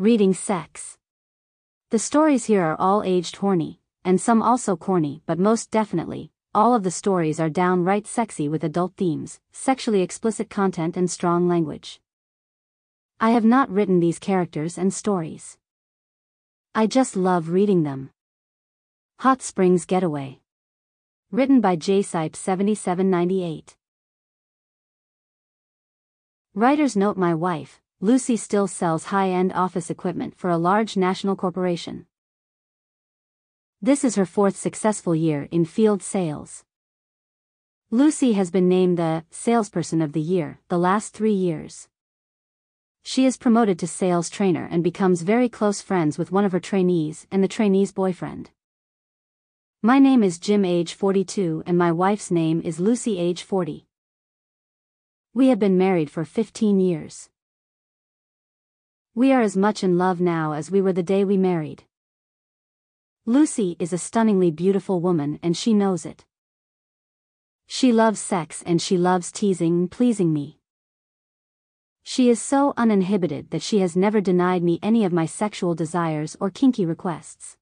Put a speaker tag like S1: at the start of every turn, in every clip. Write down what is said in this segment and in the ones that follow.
S1: Reading sex. The stories here are all aged horny, and some also corny, but most definitely, all of the stories are downright sexy with adult themes, sexually explicit content, and strong language. I have not written these characters and stories. I just love reading them. Hot Springs Getaway. Written by J. Sipe 7798. Writer's note My wife, Lucy still sells high-end office equipment for a large national corporation. This is her fourth successful year in field sales. Lucy has been named the Salesperson of the Year the last three years. She is promoted to sales trainer and becomes very close friends with one of her trainees and the trainee's boyfriend. My name is Jim age 42 and my wife's name is Lucy age 40. We have been married for 15 years. We are as much in love now as we were the day we married. Lucy is a stunningly beautiful woman and she knows it. She loves sex and she loves teasing and pleasing me. She is so uninhibited that she has never denied me any of my sexual desires or kinky requests.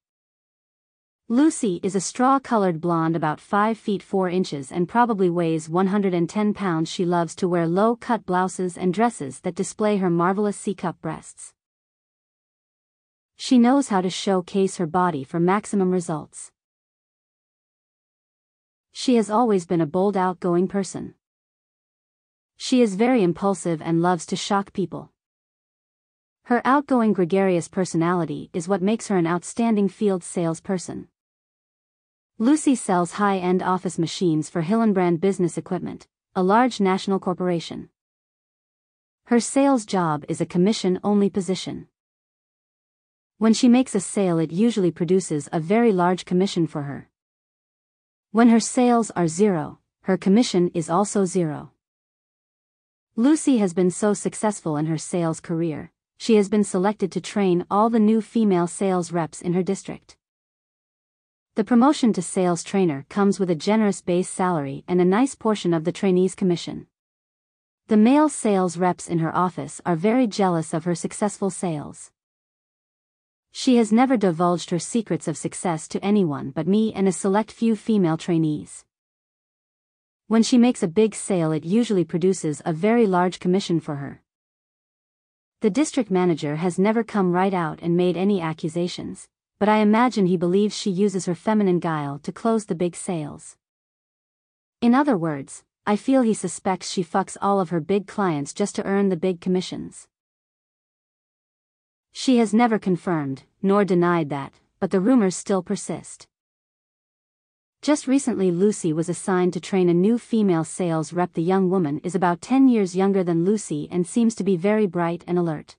S1: Lucy is a straw-colored blonde about 5 feet 4 inches and probably weighs 110 pounds. She loves to wear low-cut blouses and dresses that display her marvelous C-cup breasts. She knows how to showcase her body for maximum results. She has always been a bold outgoing person. She is very impulsive and loves to shock people. Her outgoing gregarious personality is what makes her an outstanding field salesperson. Lucy sells high-end office machines for Hillenbrand Business Equipment, a large national corporation. Her sales job is a commission-only position. When she makes a sale it usually produces a very large commission for her. When her sales are zero, her commission is also zero. Lucy has been so successful in her sales career, she has been selected to train all the new female sales reps in her district. The promotion to sales trainer comes with a generous base salary and a nice portion of the trainee's commission. The male sales reps in her office are very jealous of her successful sales. She has never divulged her secrets of success to anyone but me and a select few female trainees. When she makes a big sale it usually produces a very large commission for her. The district manager has never come right out and made any accusations, but I imagine he believes she uses her feminine guile to close the big sales. In other words, I feel he suspects she fucks all of her big clients just to earn the big commissions. She has never confirmed, nor denied that, but the rumors still persist. Just recently Lucy was assigned to train a new female sales rep. The young woman is about 10 years younger than Lucy and seems to be very bright and alert.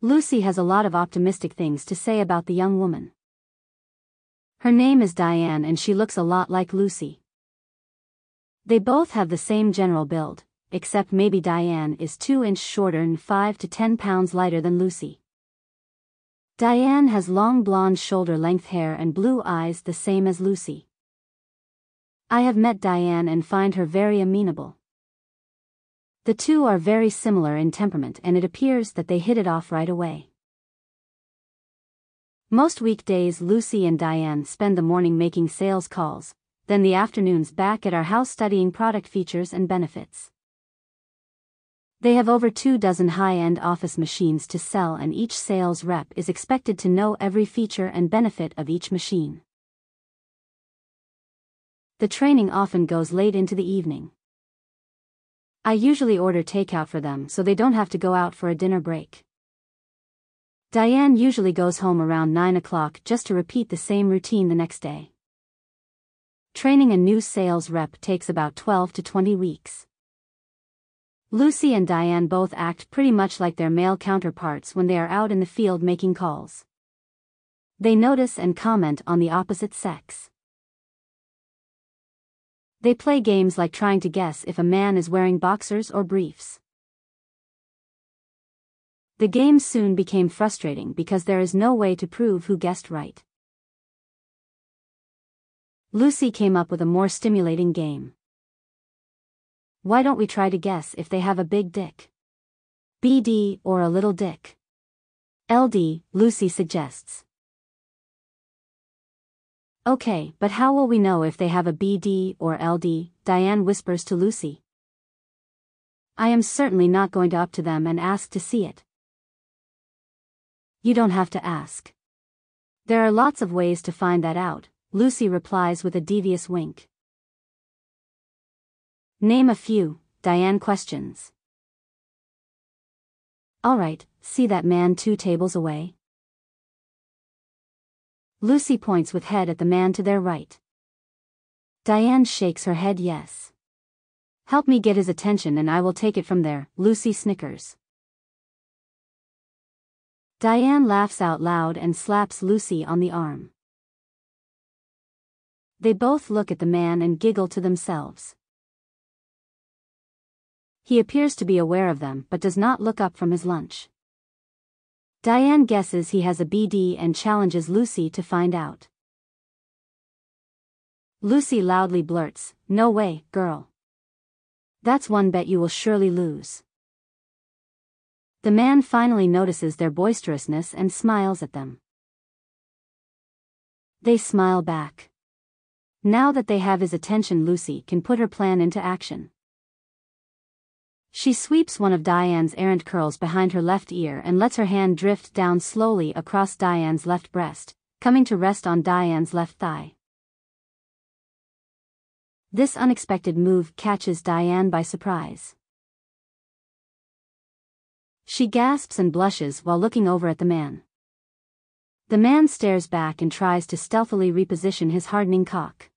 S1: Lucy has a lot of optimistic things to say about the young woman. Her name is Diane and she looks a lot like Lucy. They both have the same general build, except maybe Diane is 2 inch shorter and 5 to 10 pounds lighter than Lucy. Diane has long blonde shoulder length hair and blue eyes the same as Lucy. I have met Diane and find her very amenable. The two are very similar in temperament and it appears that they hit it off right away. Most weekdays Lucy and Diane spend the morning making sales calls, then the afternoons back at our house studying product features and benefits. They have over two dozen high-end office machines to sell and each sales rep is expected to know every feature and benefit of each machine. The training often goes late into the evening. I usually order takeout for them so they don't have to go out for a dinner break. Diane usually goes home around 9 o'clock just to repeat the same routine the next day. Training a new sales rep takes about 12 to 20 weeks. Lucy and Diane both act pretty much like their male counterparts when they are out in the field making calls. They notice and comment on the opposite sex. They play games like trying to guess if a man is wearing boxers or briefs. The game soon became frustrating because there is no way to prove who guessed right. Lucy came up with a more stimulating game. Why don't we try to guess if they have a big dick? BD or a little dick? LD, Lucy suggests. Okay, but how will we know if they have a BD or LD? Diane whispers to Lucy. I am certainly not going to up to them and ask to see it. You don't have to ask. There are lots of ways to find that out, Lucy replies with a devious wink. Name a few, Diane questions. Alright, see that man two tables away? Lucy points with head at the man to their right. Diane shakes her head yes. Help me get his attention and I will take it from there, Lucy snickers. Diane laughs out loud and slaps Lucy on the arm. They both look at the man and giggle to themselves. He appears to be aware of them but does not look up from his lunch. Diane guesses he has a BD and challenges Lucy to find out. Lucy loudly blurts, No way, girl. That's one bet you will surely lose. The man finally notices their boisterousness and smiles at them. They smile back. Now that they have his attention Lucy can put her plan into action. She sweeps one of Diane's errant curls behind her left ear and lets her hand drift down slowly across Diane's left breast, coming to rest on Diane's left thigh. This unexpected move catches Diane by surprise. She gasps and blushes while looking over at the man. The man stares back and tries to stealthily reposition his hardening cock.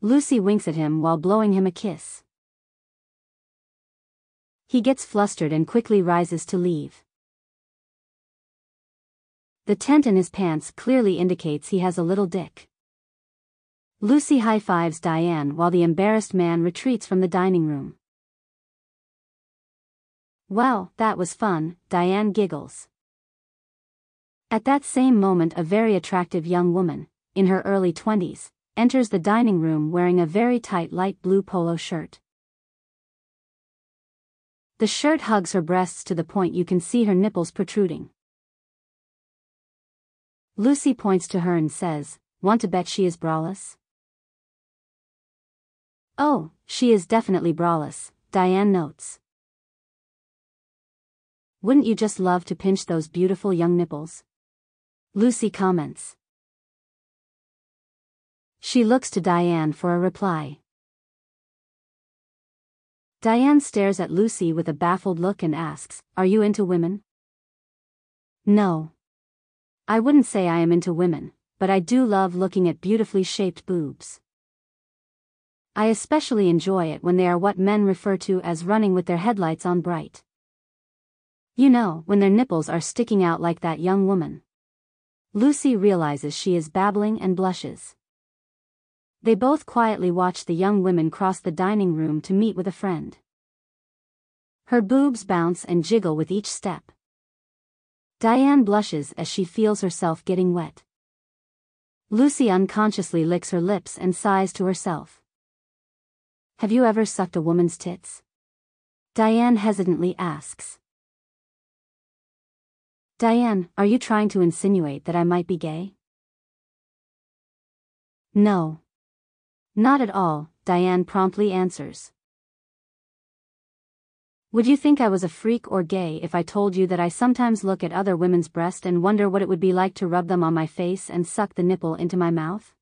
S1: Lucy winks at him while blowing him a kiss. He gets flustered and quickly rises to leave. The tent in his pants clearly indicates he has a little dick. Lucy high-fives Diane while the embarrassed man retreats from the dining room. Well, that was fun, Diane giggles. At that same moment a very attractive young woman, in her early twenties, enters the dining room wearing a very tight light blue polo shirt. The shirt hugs her breasts to the point you can see her nipples protruding. Lucy points to her and says, Want to bet she is braless? Oh, she is definitely braless, Diane notes. Wouldn't you just love to pinch those beautiful young nipples? Lucy comments. She looks to Diane for a reply. Diane stares at Lucy with a baffled look and asks, Are you into women? No. I wouldn't say I am into women, but I do love looking at beautifully shaped boobs. I especially enjoy it when they are what men refer to as running with their headlights on bright. You know, when their nipples are sticking out like that young woman. Lucy realizes she is babbling and blushes. They both quietly watch the young women cross the dining room to meet with a friend. Her boobs bounce and jiggle with each step. Diane blushes as she feels herself getting wet. Lucy unconsciously licks her lips and sighs to herself. Have you ever sucked a woman's tits? Diane hesitantly asks. Diane, are you trying to insinuate that I might be gay? No. Not at all, Diane promptly answers. Would you think I was a freak or gay if I told you that I sometimes look at other women's breasts and wonder what it would be like to rub them on my face and suck the nipple into my mouth?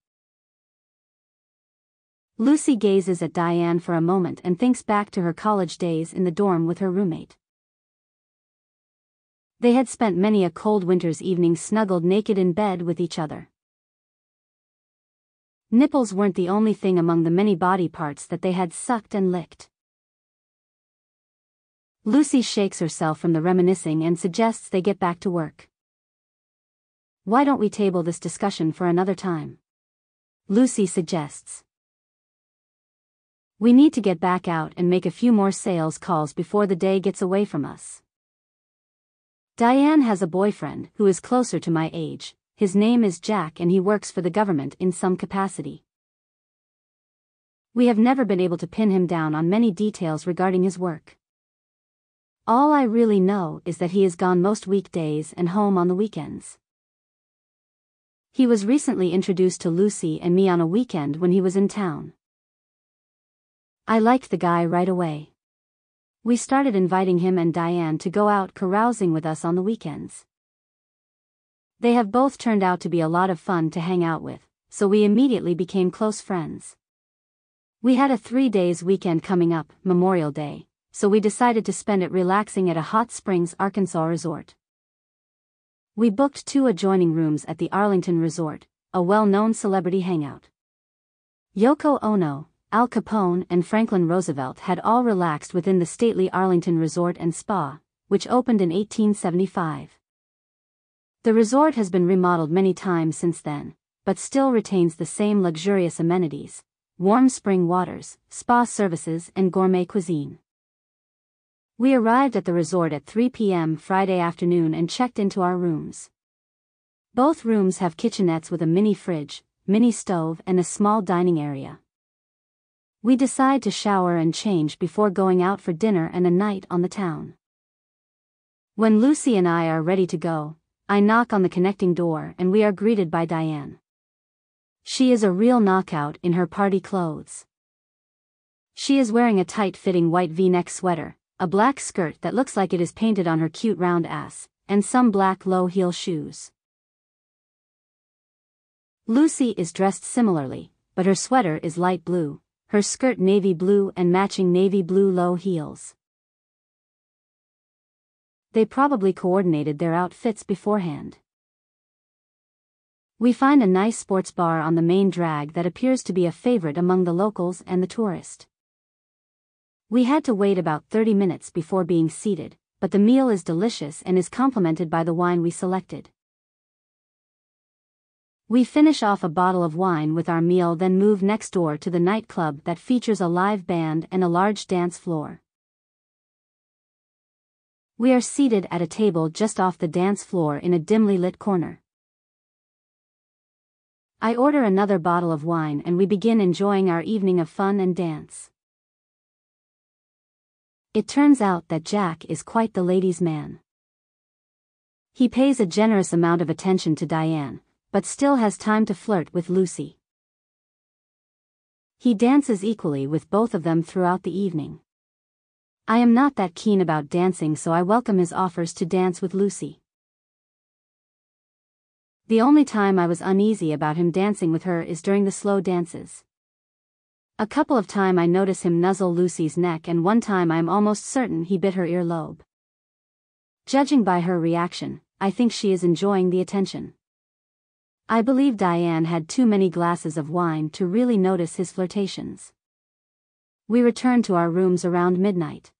S1: Lucy gazes at Diane for a moment and thinks back to her college days in the dorm with her roommate. They had spent many a cold winter's evening snuggled naked in bed with each other. Nipples weren't the only thing among the many body parts that they had sucked and licked. Lucy shakes herself from the reminiscing and suggests they get back to work. Why don't we table this discussion for another time? Lucy suggests. We need to get back out and make a few more sales calls before the day gets away from us. Diane has a boyfriend who is closer to my age, his name is Jack and he works for the government in some capacity. We have never been able to pin him down on many details regarding his work. All I really know is that he is gone most weekdays and home on the weekends. He was recently introduced to Lucy and me on a weekend when he was in town. I liked the guy right away. We started inviting him and Diane to go out carousing with us on the weekends. They have both turned out to be a lot of fun to hang out with, so we immediately became close friends. We had a three days weekend coming up, Memorial Day, so we decided to spend it relaxing at a Hot Springs, Arkansas resort. We booked two adjoining rooms at the Arlington Resort, a well-known celebrity hangout. Yoko Ono, Al Capone and Franklin Roosevelt had all relaxed within the stately Arlington Resort and Spa, which opened in 1875. The resort has been remodeled many times since then, but still retains the same luxurious amenities, warm spring waters, spa services and gourmet cuisine. We arrived at the resort at 3 p.m. Friday afternoon and checked into our rooms. Both rooms have kitchenettes with a mini fridge, mini stove and a small dining area. We decide to shower and change before going out for dinner and a night on the town. When Lucy and I are ready to go, I knock on the connecting door and we are greeted by Diane. She is a real knockout in her party clothes. She is wearing a tight-fitting white v-neck sweater, a black skirt that looks like it is painted on her cute round ass, and some black low-heel shoes. Lucy is dressed similarly, but her sweater is light blue, her skirt navy blue and matching navy blue low heels. They probably coordinated their outfits beforehand. We find a nice sports bar on the main drag that appears to be a favorite among the locals and the tourist. We had to wait about 30 minutes before being seated, but the meal is delicious and is complemented by the wine we selected. We finish off a bottle of wine with our meal then move next door to the nightclub that features a live band and a large dance floor. We are seated at a table just off the dance floor in a dimly lit corner. I order another bottle of wine and we begin enjoying our evening of fun and dance. It turns out that Jack is quite the ladies' man. He pays a generous amount of attention to Diane, but still has time to flirt with Lucy. He dances equally with both of them throughout the evening. I am not that keen about dancing so I welcome his offers to dance with Lucy. The only time I was uneasy about him dancing with her is during the slow dances. A couple of time I notice him nuzzle Lucy's neck and one time I am almost certain he bit her earlobe. Judging by her reaction, I think she is enjoying the attention. I believe Diane had too many glasses of wine to really notice his flirtations. We return to our rooms around midnight.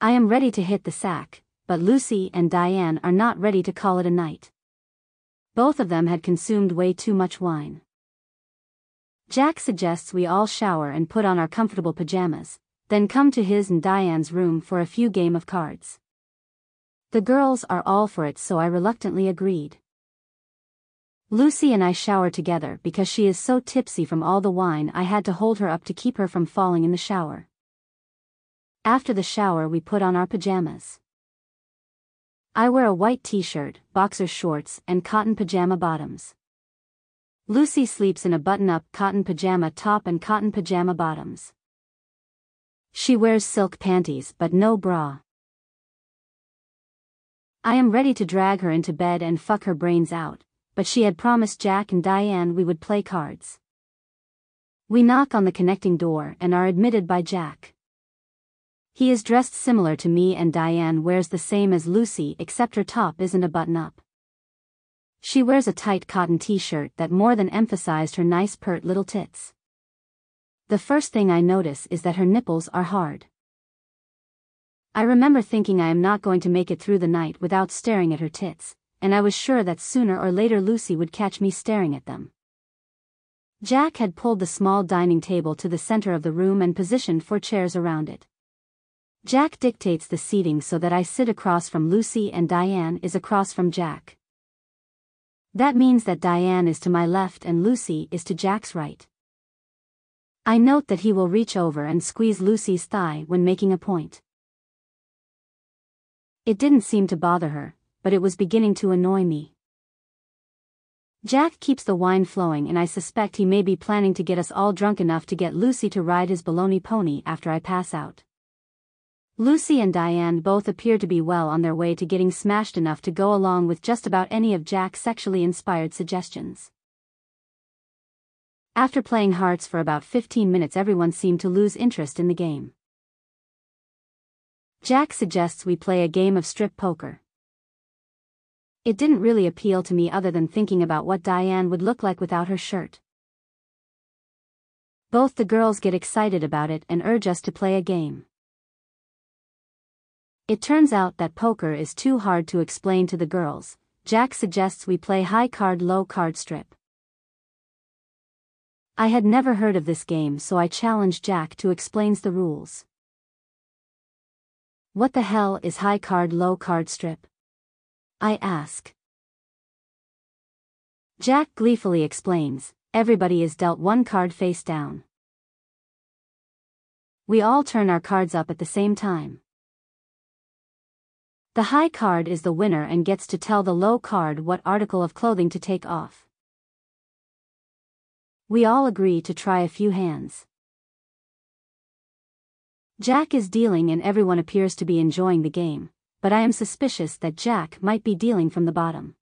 S1: I am ready to hit the sack, but Lucy and Diane are not ready to call it a night. Both of them had consumed way too much wine. Jack suggests we all shower and put on our comfortable pajamas, then come to his and Diane's room for a few game of cards. The girls are all for it so I reluctantly agreed. Lucy and I shower together because she is so tipsy from all the wine I had to hold her up to keep her from falling in the shower. After the shower we put on our pajamas. I wear a white t-shirt, boxer shorts, and cotton pajama bottoms. Lucy sleeps in a button-up cotton pajama top and cotton pajama bottoms. She wears silk panties but no bra. I am ready to drag her into bed and fuck her brains out, but she had promised Jack and Diane we would play cards. We knock on the connecting door and are admitted by Jack. He is dressed similar to me and Diane wears the same as Lucy except her top isn't a button-up. She wears a tight cotton t-shirt that more than emphasized her nice pert little tits. The first thing I notice is that her nipples are hard. I remember thinking I am not going to make it through the night without staring at her tits, and I was sure that sooner or later Lucy would catch me staring at them. Jack had pulled the small dining table to the center of the room and positioned four chairs around it. Jack dictates the seating so that I sit across from Lucy and Diane is across from Jack. That means that Diane is to my left and Lucy is to Jack's right. I note that he will reach over and squeeze Lucy's thigh when making a point. It didn't seem to bother her, but it was beginning to annoy me. Jack keeps the wine flowing and I suspect he may be planning to get us all drunk enough to get Lucy to ride his baloney pony after I pass out. Lucy and Diane both appear to be well on their way to getting smashed enough to go along with just about any of Jack's sexually inspired suggestions. After playing hearts for about 15 minutes everyone seemed to lose interest in the game. Jack suggests we play a game of strip poker. It didn't really appeal to me other than thinking about what Diane would look like without her shirt. Both the girls get excited about it and urge us to play a game. It turns out that poker is too hard to explain to the girls. Jack suggests we play high card low card strip. I had never heard of this game so I challenged Jack to explains the rules. What the hell is high card low card strip? I ask. Jack gleefully explains, everybody is dealt one card face down. We all turn our cards up at the same time. The high card is the winner and gets to tell the low card what article of clothing to take off. We all agree to try a few hands. Jack is dealing and everyone appears to be enjoying the game but I am suspicious that Jack might be dealing from the bottom.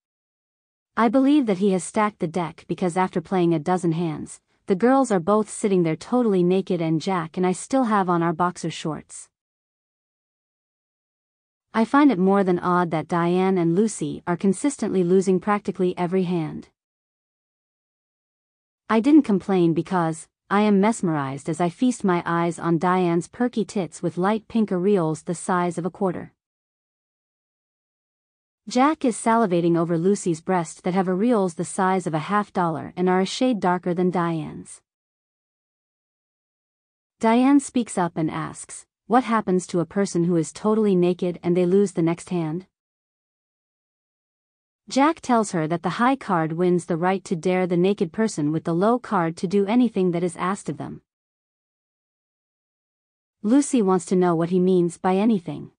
S1: I believe that he has stacked the deck because after playing a dozen hands, the girls are both sitting there totally naked and Jack and I still have on our boxer shorts. I find it more than odd that Diane and Lucy are consistently losing practically every hand. I didn't complain because, I am mesmerized as I feast my eyes on Diane's perky tits with light pink areoles the size of a quarter. Jack is salivating over Lucy's breasts that have areoles the size of a half dollar and are a shade darker than Diane's. Diane speaks up and asks, what happens to a person who is totally naked and they lose the next hand? Jack tells her that the high card wins the right to dare the naked person with the low card to do anything that is asked of them. Lucy wants to know what he means by anything.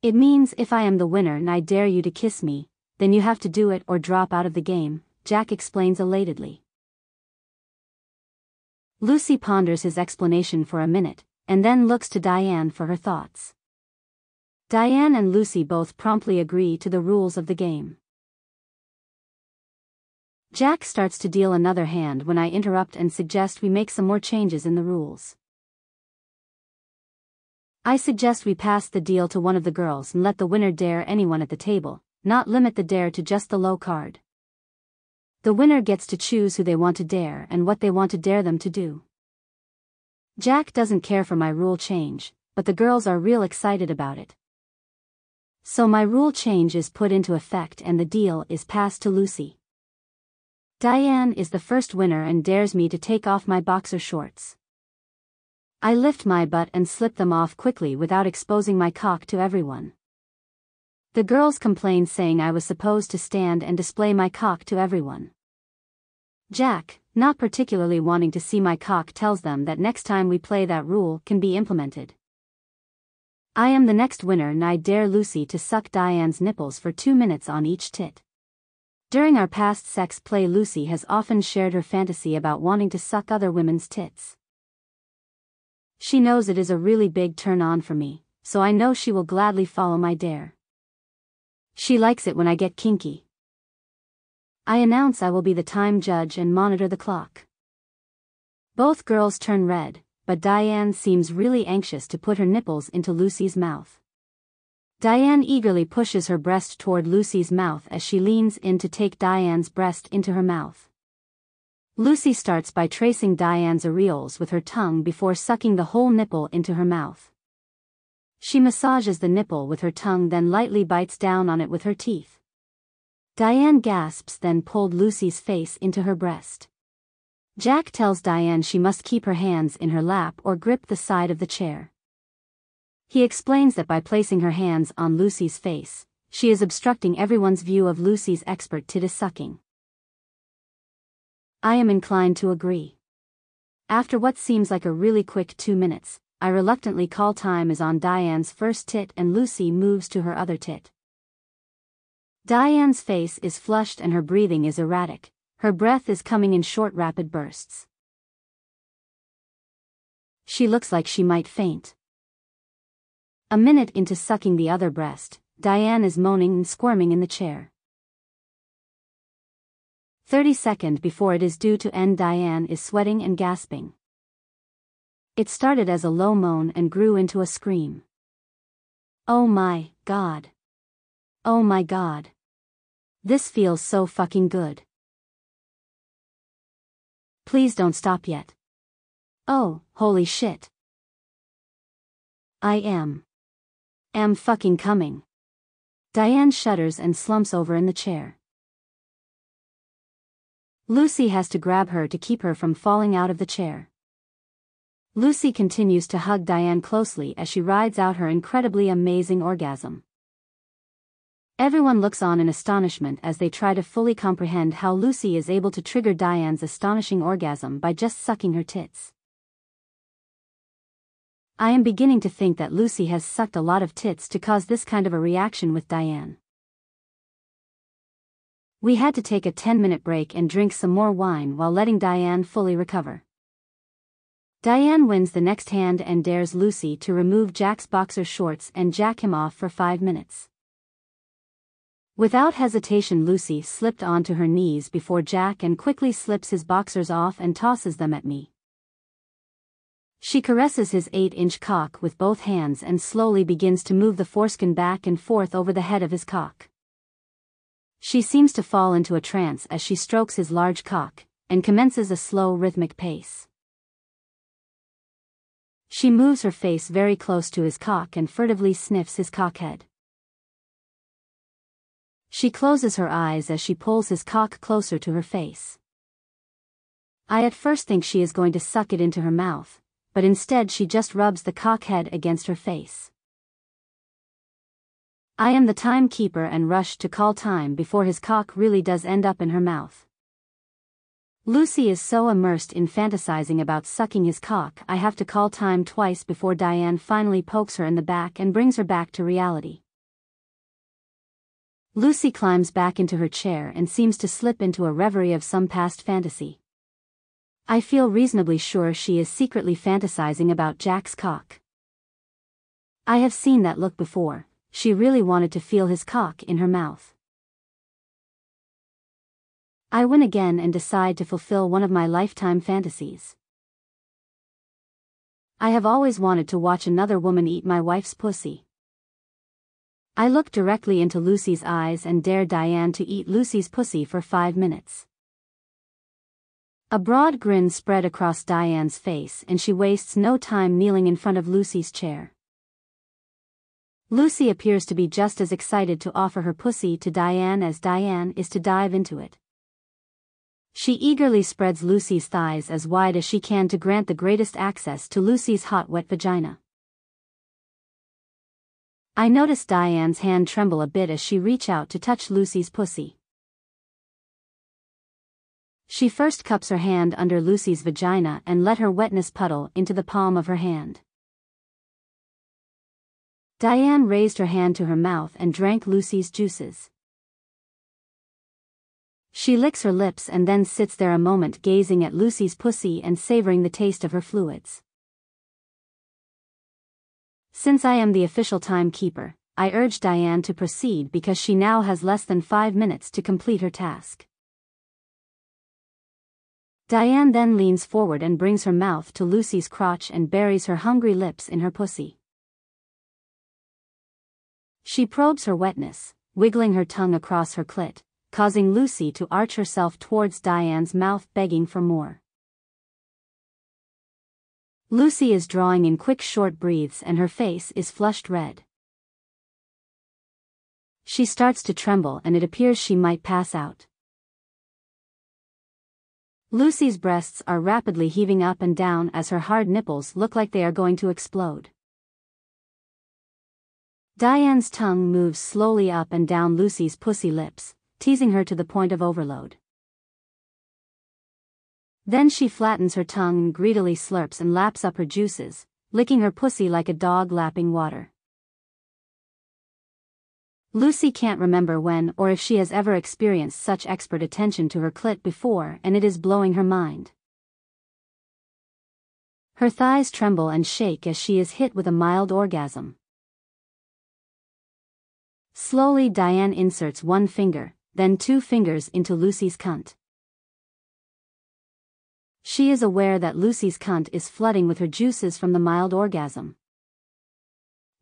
S1: It means if I am the winner and I dare you to kiss me, then you have to do it or drop out of the game, Jack explains elatedly. Lucy ponders his explanation for a minute, and then looks to Diane for her thoughts. Diane and Lucy both promptly agree to the rules of the game. Jack starts to deal another hand when I interrupt and suggest we make some more changes in the rules. I suggest we pass the deal to one of the girls and let the winner dare anyone at the table, not limit the dare to just the low card. The winner gets to choose who they want to dare and what they want to dare them to do. Jack doesn't care for my rule change, but the girls are real excited about it. So my rule change is put into effect and the deal is passed to Lucy. Diane is the first winner and dares me to take off my boxer shorts. I lift my butt and slip them off quickly without exposing my cock to everyone. The girls complain saying I was supposed to stand and display my cock to everyone. Jack, not particularly wanting to see my cock tells them that next time we play that rule can be implemented. I am the next winner and I dare Lucy to suck Diane's nipples for two minutes on each tit. During our past sex play Lucy has often shared her fantasy about wanting to suck other women's tits. She knows it is a really big turn on for me, so I know she will gladly follow my dare. She likes it when I get kinky. I announce I will be the time judge and monitor the clock. Both girls turn red, but Diane seems really anxious to put her nipples into Lucy's mouth. Diane eagerly pushes her breast toward Lucy's mouth as she leans in to take Diane's breast into her mouth. Lucy starts by tracing Diane's areoles with her tongue before sucking the whole nipple into her mouth. She massages the nipple with her tongue then lightly bites down on it with her teeth. Diane gasps then pulled Lucy's face into her breast. Jack tells Diane she must keep her hands in her lap or grip the side of the chair. He explains that by placing her hands on Lucy's face, she is obstructing everyone's view of Lucy's expert titty sucking. I am inclined to agree. After what seems like a really quick two minutes, I reluctantly call time is on Diane's first tit and Lucy moves to her other tit. Diane's face is flushed and her breathing is erratic, her breath is coming in short rapid bursts. She looks like she might faint. A minute into sucking the other breast, Diane is moaning and squirming in the chair. Thirty Thirty second before it is due to end Diane is sweating and gasping. It started as a low moan and grew into a scream. Oh my, God. Oh my God. This feels so fucking good. Please don't stop yet. Oh, holy shit. I am. Am fucking coming. Diane shudders and slumps over in the chair. Lucy has to grab her to keep her from falling out of the chair. Lucy continues to hug Diane closely as she rides out her incredibly amazing orgasm. Everyone looks on in astonishment as they try to fully comprehend how Lucy is able to trigger Diane's astonishing orgasm by just sucking her tits. I am beginning to think that Lucy has sucked a lot of tits to cause this kind of a reaction with Diane. We had to take a 10 minute break and drink some more wine while letting Diane fully recover. Diane wins the next hand and dares Lucy to remove Jack's boxer shorts and jack him off for five minutes. Without hesitation Lucy slipped onto her knees before Jack and quickly slips his boxers off and tosses them at me. She caresses his 8-inch cock with both hands and slowly begins to move the foreskin back and forth over the head of his cock. She seems to fall into a trance as she strokes his large cock, and commences a slow rhythmic pace. She moves her face very close to his cock and furtively sniffs his cockhead. She closes her eyes as she pulls his cock closer to her face. I at first think she is going to suck it into her mouth, but instead she just rubs the cockhead against her face. I am the timekeeper and rush to call time before his cock really does end up in her mouth. Lucy is so immersed in fantasizing about sucking his cock I have to call time twice before Diane finally pokes her in the back and brings her back to reality. Lucy climbs back into her chair and seems to slip into a reverie of some past fantasy. I feel reasonably sure she is secretly fantasizing about Jack's cock. I have seen that look before, she really wanted to feel his cock in her mouth. I win again and decide to fulfill one of my lifetime fantasies. I have always wanted to watch another woman eat my wife's pussy. I look directly into Lucy's eyes and dare Diane to eat Lucy's pussy for five minutes. A broad grin spread across Diane's face and she wastes no time kneeling in front of Lucy's chair. Lucy appears to be just as excited to offer her pussy to Diane as Diane is to dive into it. She eagerly spreads Lucy's thighs as wide as she can to grant the greatest access to Lucy's hot wet vagina. I notice Diane's hand tremble a bit as she reach out to touch Lucy's pussy. She first cups her hand under Lucy's vagina and let her wetness puddle into the palm of her hand. Diane raised her hand to her mouth and drank Lucy's juices. She licks her lips and then sits there a moment gazing at Lucy's pussy and savoring the taste of her fluids. Since I am the official timekeeper, I urge Diane to proceed because she now has less than five minutes to complete her task. Diane then leans forward and brings her mouth to Lucy's crotch and buries her hungry lips in her pussy. She probes her wetness, wiggling her tongue across her clit, causing Lucy to arch herself towards Diane's mouth begging for more. Lucy is drawing in quick short breaths and her face is flushed red. She starts to tremble and it appears she might pass out. Lucy's breasts are rapidly heaving up and down as her hard nipples look like they are going to explode. Diane's tongue moves slowly up and down Lucy's pussy lips, teasing her to the point of overload. Then she flattens her tongue and greedily slurps and laps up her juices, licking her pussy like a dog lapping water. Lucy can't remember when or if she has ever experienced such expert attention to her clit before and it is blowing her mind. Her thighs tremble and shake as she is hit with a mild orgasm. Slowly Diane inserts one finger, then two fingers into Lucy's cunt. She is aware that Lucy's cunt is flooding with her juices from the mild orgasm.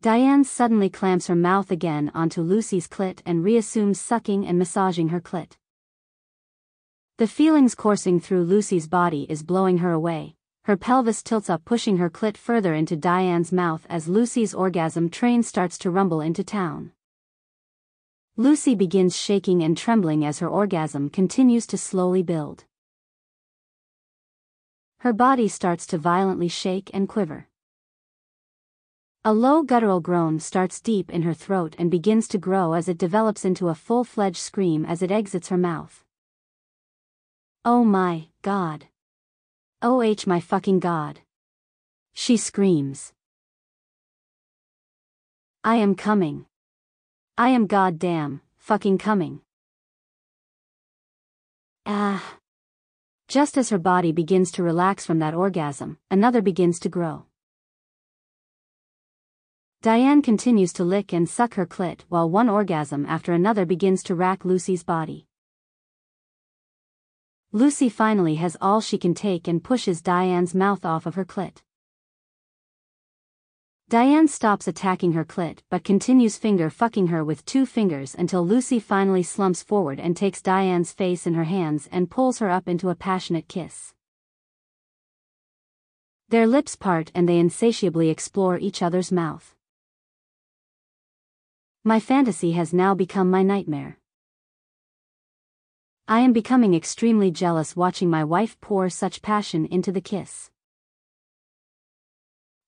S1: Diane suddenly clamps her mouth again onto Lucy's clit and reassumes sucking and massaging her clit. The feelings coursing through Lucy's body is blowing her away, her pelvis tilts up pushing her clit further into Diane's mouth as Lucy's orgasm train starts to rumble into town. Lucy begins shaking and trembling as her orgasm continues to slowly build. Her body starts to violently shake and quiver. A low guttural groan starts deep in her throat and begins to grow as it develops into a full-fledged scream as it exits her mouth. Oh my, God. Oh my fucking god. She screams. I am coming. I am goddamn, fucking coming. Ah. Just as her body begins to relax from that orgasm, another begins to grow. Diane continues to lick and suck her clit while one orgasm after another begins to rack Lucy's body. Lucy finally has all she can take and pushes Diane's mouth off of her clit. Diane stops attacking her clit but continues finger fucking her with two fingers until Lucy finally slumps forward and takes Diane's face in her hands and pulls her up into a passionate kiss. Their lips part and they insatiably explore each other's mouth. My fantasy has now become my nightmare. I am becoming extremely jealous watching my wife pour such passion into the kiss.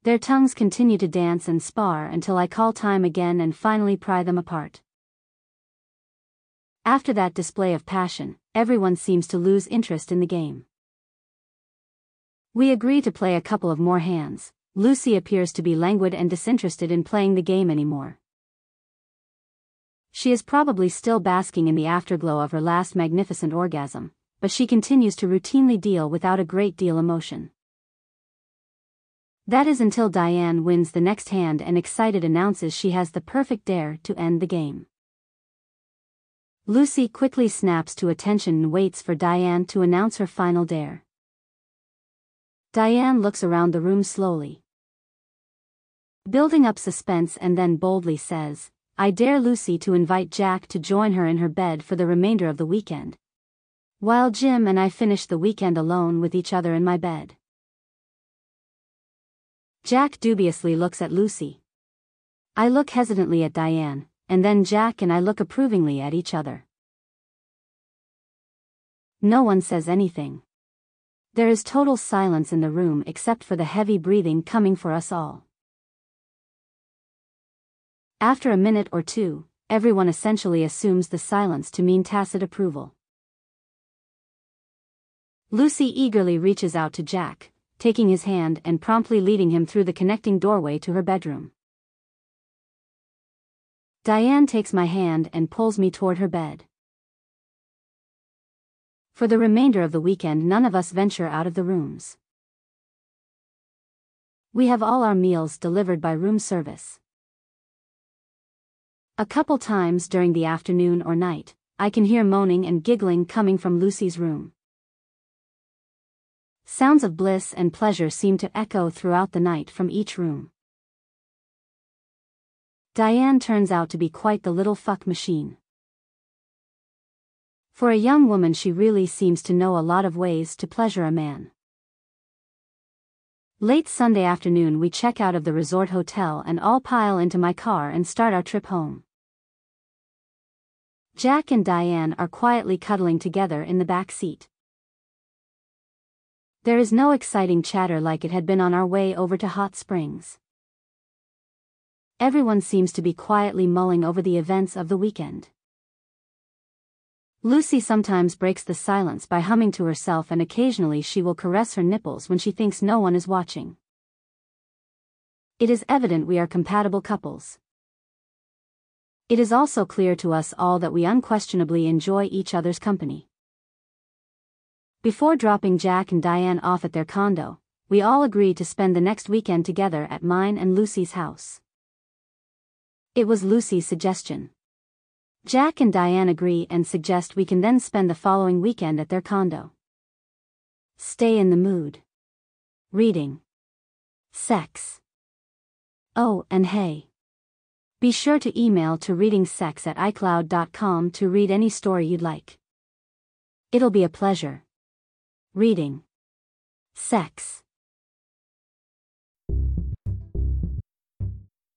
S1: Their tongues continue to dance and spar until I call time again and finally pry them apart. After that display of passion, everyone seems to lose interest in the game. We agree to play a couple of more hands. Lucy appears to be languid and disinterested in playing the game anymore. She is probably still basking in the afterglow of her last magnificent orgasm, but she continues to routinely deal without a great deal of emotion. That is until Diane wins the next hand and excited announces she has the perfect dare to end the game. Lucy quickly snaps to attention and waits for Diane to announce her final dare. Diane looks around the room slowly. Building up suspense and then boldly says, I dare Lucy to invite Jack to join her in her bed for the remainder of the weekend. While Jim and I finish the weekend alone with each other in my bed. Jack dubiously looks at Lucy. I look hesitantly at Diane, and then Jack and I look approvingly at each other. No one says anything. There is total silence in the room except for the heavy breathing coming for us all. After a minute or two, everyone essentially assumes the silence to mean tacit approval. Lucy eagerly reaches out to Jack, taking his hand and promptly leading him through the connecting doorway to her bedroom. Diane takes my hand and pulls me toward her bed. For the remainder of the weekend none of us venture out of the rooms. We have all our meals delivered by room service. A couple times during the afternoon or night, I can hear moaning and giggling coming from Lucy's room. Sounds of bliss and pleasure seem to echo throughout the night from each room. Diane turns out to be quite the little fuck machine. For a young woman she really seems to know a lot of ways to pleasure a man. Late Sunday afternoon we check out of the resort hotel and all pile into my car and start our trip home. Jack and Diane are quietly cuddling together in the back seat. There is no exciting chatter like it had been on our way over to Hot Springs. Everyone seems to be quietly mulling over the events of the weekend. Lucy sometimes breaks the silence by humming to herself and occasionally she will caress her nipples when she thinks no one is watching. It is evident we are compatible couples. It is also clear to us all that we unquestionably enjoy each other's company. Before dropping Jack and Diane off at their condo, we all agreed to spend the next weekend together at mine and Lucy's house. It was Lucy's suggestion. Jack and Diane agree and suggest we can then spend the following weekend at their condo. Stay in the mood. Reading. Sex. Oh, and hey. Be sure to email to readingsex at iCloud.com to read any story you'd like. It'll be a pleasure. Reading. Sex.